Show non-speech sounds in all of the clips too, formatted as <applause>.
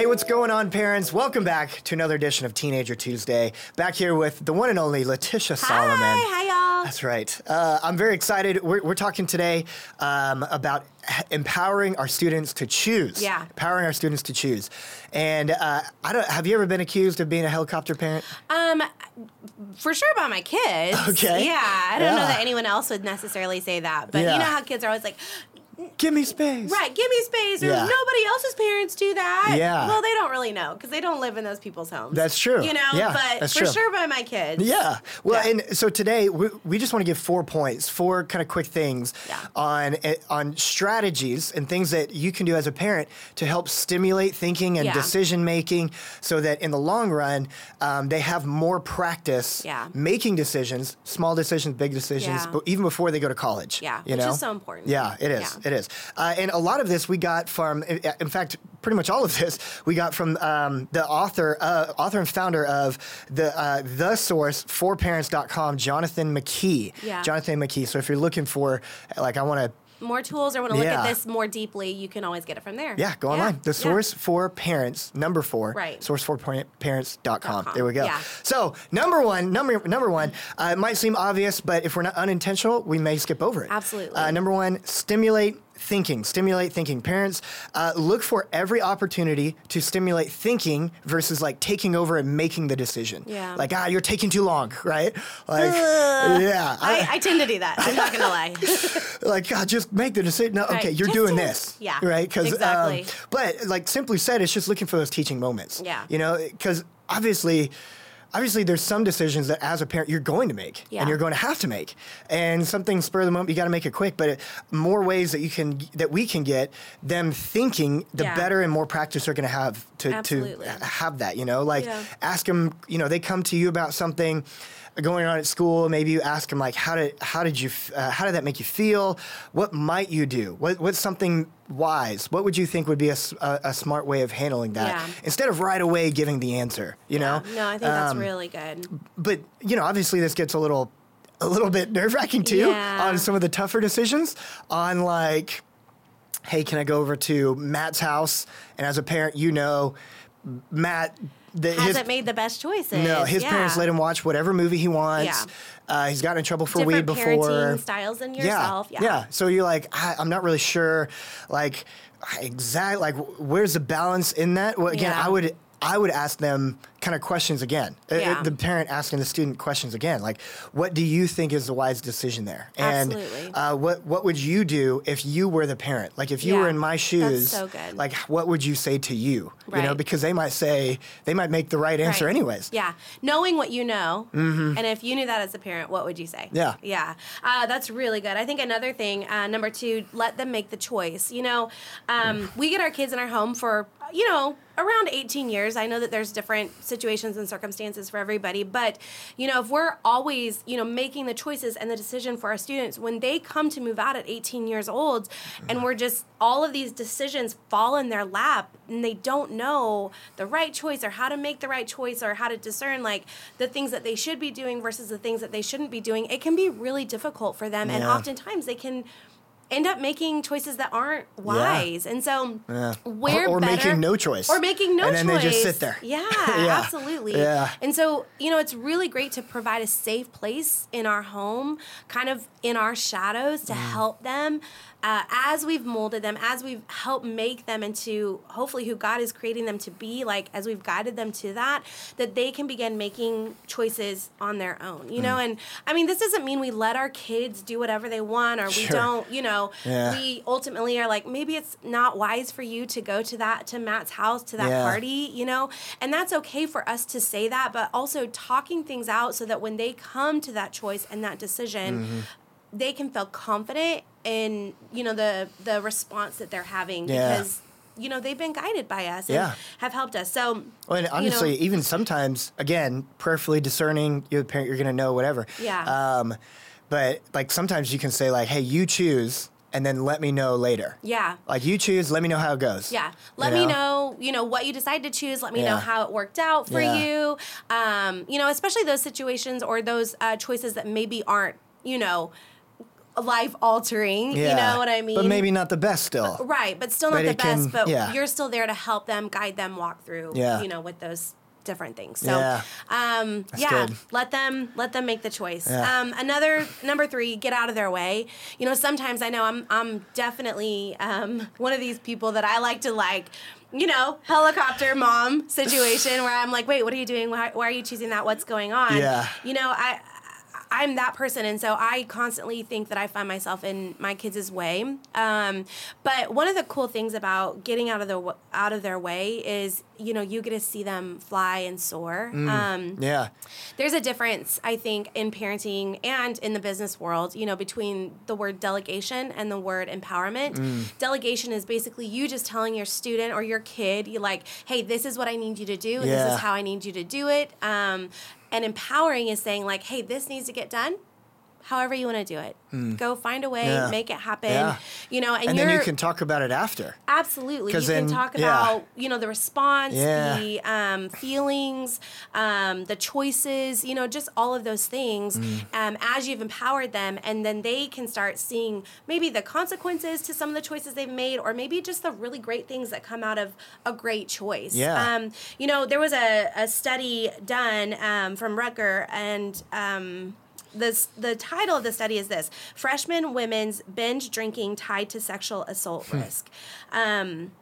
Hey, what's going on, parents? Welcome back to another edition of Teenager Tuesday. Back here with the one and only Letitia Solomon. Hi, hi, y'all. That's right. Uh, I'm very excited. We're, we're talking today um, about empowering our students to choose. Yeah. Empowering our students to choose. And uh, I don't. Have you ever been accused of being a helicopter parent? Um, for sure by my kids. Okay. Yeah, I don't know that anyone else would necessarily say that, but Yeah. you know how kids are always like, Give me space. right, give me space, or Yeah. nobody else's parents do that. Yeah. Well, they don't really know because they don't live in those people's homes. That's true. You know, Yeah, but that's for true. sure by my kids. Yeah. Well, Yeah. and so today we, we just want to give four points, four kind of quick things Yeah. on eh, on strategies and things that you can do as a parent to help stimulate thinking and decision making, so that in the long run um, they have more practice making decisions, small decisions, big decisions, but even before they go to college. Yeah, You which know? is so important. Yeah, it is. Yeah. It is. Uh, and a lot of this we got from, in fact, pretty much all of this we got from um, the author, uh, author and founder of the uh, the source forparents.com, Jonathan McKee. Yeah. Jonathan McKee. So if you're looking for, like, I want to More tools or want to look Yeah. at this more deeply, you can always get it from there. yeah, go online. The yeah. source for parents, number four, Right. source for parents.com. com. There we go. Yeah. So, number one, number number one, uh, it might seem obvious, but if we're not unintentional, we may skip over it. Absolutely. Uh, number one, stimulate thinking. Stimulate thinking. Parents, uh, look for every opportunity to stimulate thinking versus like taking over and making the decision. Yeah. Like, ah, you're taking too long, <laughs> right? Like, Ugh. yeah. I, I tend to do that. I'm not gonna <laughs> lie. like God, just make the decision. No, Right, okay, you're just doing do this. Yeah, Right. Because exactly. but like simply said, it's just looking for those teaching moments. Yeah. You know, because obviously. Obviously, there's some decisions that as a parent you're going to make Yeah. and you're going to have to make, and something spur of the moment you got to make it quick. But it, more ways that you can that we can get them thinking, the Yeah. better and more practice they're going to have to to have that. You know, like Yeah. ask them. You know, they come to you about something going on at school. Maybe you ask them like, how did how did you uh, how did that make you feel? What might you do? What what's something wise? What would you think would be a a smart way of handling that Yeah. instead of right away giving the answer? You know. No, I think that's Um, really good. But you know, obviously, this gets a little a little bit nerve wracking too Yeah. on some of the tougher decisions on like. Hey, can I go over to Matt's house? And as a parent, you know, Matt, the, his, Hasn't made the best choices. no, his yeah. parents let him watch whatever movie he wants. Yeah. Uh, he's gotten in trouble for different weed before. styles than yourself. Yeah, yeah. So you're like, I, I'm not really sure, like, exactly, like, where's the balance in that? Well, again, Yeah. I would, I would ask them kind of questions again. Yeah. the parent asking the student questions again, like, what do you think is the wise decision there? And Absolutely. uh, what what would you do if you were the parent? Like, if you Yeah. were in my That's shoes, so good. like, what would you say to you? You know, because they might say they might make the right answer Right. anyways. Yeah, knowing what you know, and if you knew that as a parent, what would you say? Mm-hmm. Yeah. yeah, uh, that's really good. I think another thing, uh, number two, let them make the choice. You know, um, we get our kids in our home for you know around 18 years. I know that there's different situations and circumstances for everybody, but you know, if we're always you know making the choices and the decision for our students when they come to move out at 18 years old, and we're just all of these decisions fall in their lap and they don't know the right choice or how to make the right choice or how to discern like the things that they should be doing versus the things that they shouldn't be doing it can be really difficult for them. And oftentimes they can end up making choices that aren't wise and so Yeah. we're or, or better- making no choice. or making no choice. and then they just sit there. yeah, <laughs> Yeah. absolutely Yeah. and so you know it's really great to provide a safe place in our home kind of in our shadows Mm. to help them uh, as we've molded them as we've helped make them into hopefully who god is creating them to be like as we've guided them to that that they can begin making choices on their own you know Mm. and i mean this doesn't mean we let our kids do whatever they want or we Sure. don't you know Yeah. we ultimately are like maybe it's not wise for you to go to that to matt's house to that Yeah. party you know and that's okay for us to say that but also talking things out so that when they come to that choice and that decision Mm-hmm. they can feel confident in you know the the response that they're having Yeah. because you know they've been guided by us and Yeah. have helped us so Well, and honestly, you know, even sometimes, again, prayerfully discerning, you're the parent, you're going to know whatever. Yeah. Um, but like sometimes you can say like, "Hey, you choose," and then let me know later. yeah Like you choose, let me know how it goes. Yeah. Let You me know, you know, what you decide to choose. Let me know how it worked out for Yeah. you. Um, you know, especially those situations or those uh, choices that maybe aren't, you know, life altering. Yeah. You know what I mean? But maybe not the best still. Right, but still not But the it can- best. But yeah. you're still there to help them, guide them, walk through. Yeah. You know, with those different things. So, Yeah. um, yeah, good. let them let them make the choice. Yeah. Um, another number three, get out of their way. You know, sometimes I know I'm I'm definitely um, one of these people that I like to like. You know, helicopter mom situation where I'm like, wait, what are you doing? Why, why are you choosing that? What's going on? Yeah. You know, I I'm that person, and so I constantly think that I find myself in my kids' way. Um, but one of the cool things about getting out of the out of their way is, you know, you get to see them fly and soar. Um, Yeah. there's a difference, I think, in parenting and in the business world, you know, between the word delegation and the word empowerment. Delegation is basically you just telling your student or your kid, you like, hey, this is what I need you to do, and this is how I need you to do it. Um, and empowering is saying, like, hey, this needs to get done. However you want to do it, go find a way. Yeah. make it happen. Yeah. You know, and, And then you can talk about it after. Absolutely. You 'Cause can then- talk yeah. about, you know, the response, Yeah. the um, feelings, um, the choices, you know, just all of those things Mm. um, as you've empowered them. And then they can start seeing maybe the consequences to some of the choices they've made, or maybe just the really great things that come out of a great choice. Yeah. Um, you know, there was a, a study done um, from Rutger, and um, this, the title of the study is this Freshman Women's Binge Drinking Tied to Sexual Assault Risk. Um,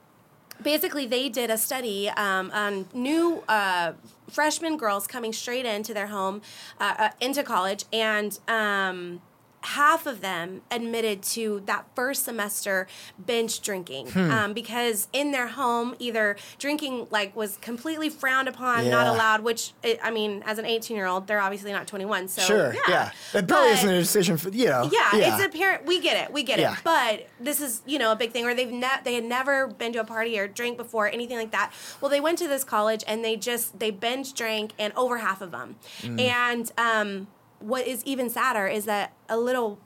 basically they did a study um, on new uh, freshman girls coming straight into their home uh, uh, into college and um, half of them admitted to that first semester binge drinking Hmm. um, because in their home either drinking like was completely frowned upon not allowed which i I mean as an 18 year old they're obviously not 21 so Sure. Yeah. It probably isn't a decision for you know. yeah, it's a parent. We get it. We get Yeah. it. But this is you know a big thing. Or they've ne- they had never been to a party or drink before, anything like that. Well, they went to this college and they just they binge drank, and over half of them. Mm. And um, what is even sadder is that a little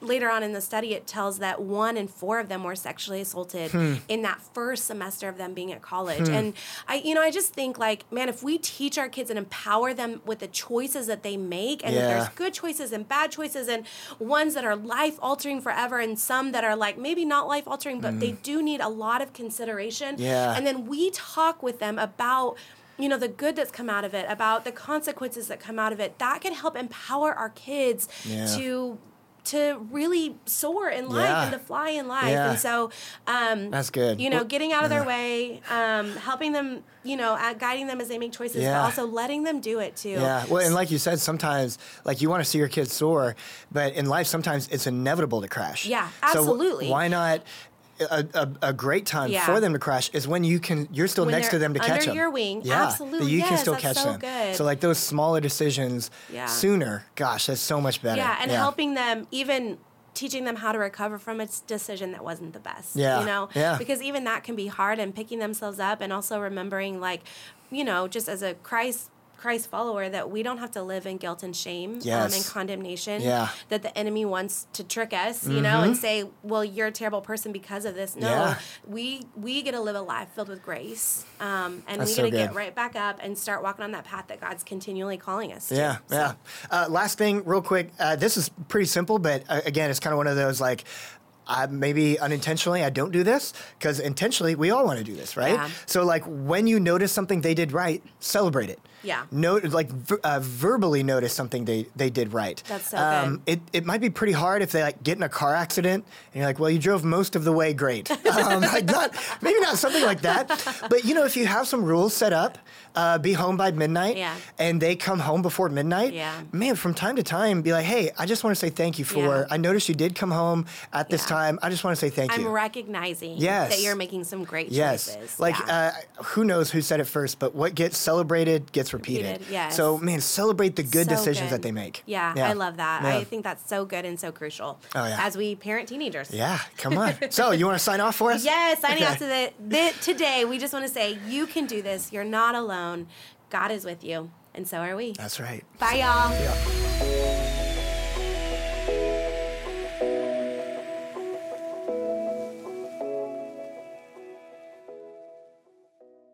later on in the study it tells that one in four of them were sexually assaulted Hmm. in that first semester of them being at college and i you know i just think like man if we teach our kids and empower them with the choices that they make and that there's good choices and bad choices and ones that are life altering forever and some that are like maybe not life altering but they do need a lot of consideration Mm. Yeah. and then we talk with them about you know the good that's come out of it about the consequences that come out of it that can help empower our kids Yeah. to to really soar in life Yeah. and to fly in life Yeah. and so um That's good. you know Well, getting out of their way um helping them you know uh, guiding them as they make choices but also letting them do it too Yeah, well, and like you said, sometimes like you want to see your kids soar, but in life sometimes it's inevitable to crash. Yeah, So absolutely. why not? A, a, a great time Yeah. for them to crash is when you can you're still When next to them to catch under them. your wing. Yeah, Absolutely. you can Yes, still that's catch so them. good. So like those smaller decisions Yeah. sooner. Gosh, that's so much better. Yeah, and helping them even teaching them how to recover from a decision that wasn't the best. Yeah, You know? yeah. Because even that can be hard and picking themselves up and also remembering like, you know, just as a Christ Christ follower that we don't have to live in guilt and shame um, and condemnation Yeah. that the enemy wants to trick us, you know, and say, "Well, you're a terrible person because of this." No, Mm-hmm. Yeah. we we get to live a life filled with grace, um, and That's we so get to get right back up and start walking on that path that God's continually calling us. to. Yeah, So- yeah. Uh, last thing, real quick. Uh, this is pretty simple, but uh, again, it's kind of one of those like. I, maybe unintentionally, I don't do this because intentionally, we all want to do this, right? Yeah. So, like, when you notice something they did right, celebrate it. Yeah. Note, like, uh, verbally notice something they, they did right. Um, That's so good. It, it might be pretty hard if they like get in a car accident and you're like, well, you drove most of the way great. <laughs> um, like, not maybe not something like that, but you know, if you have some rules set up, uh, be home by midnight, Yeah. and they come home before midnight, Yeah. man, from time to time, be like, hey, I just want to say thank you for. Yeah. I noticed you did come home at this Yeah. time. I just want to say thank you. I'm recognizing Yes. that you're making some great Yes, choices. like uh, who knows who said it first, but what gets celebrated gets repeated. Repeated, yes. So man, celebrate the good So decisions good. that they make. Yeah, I love that. Yeah. I think that's so good and so crucial Oh, yeah. as we parent teenagers. Yeah, come on. <laughs> so you want to sign off for us? Yes, signing Okay. off to the, the today. We just want to say you can do this. You're not alone. God is with you, and so are we. That's right. Bye, y'all. Yeah.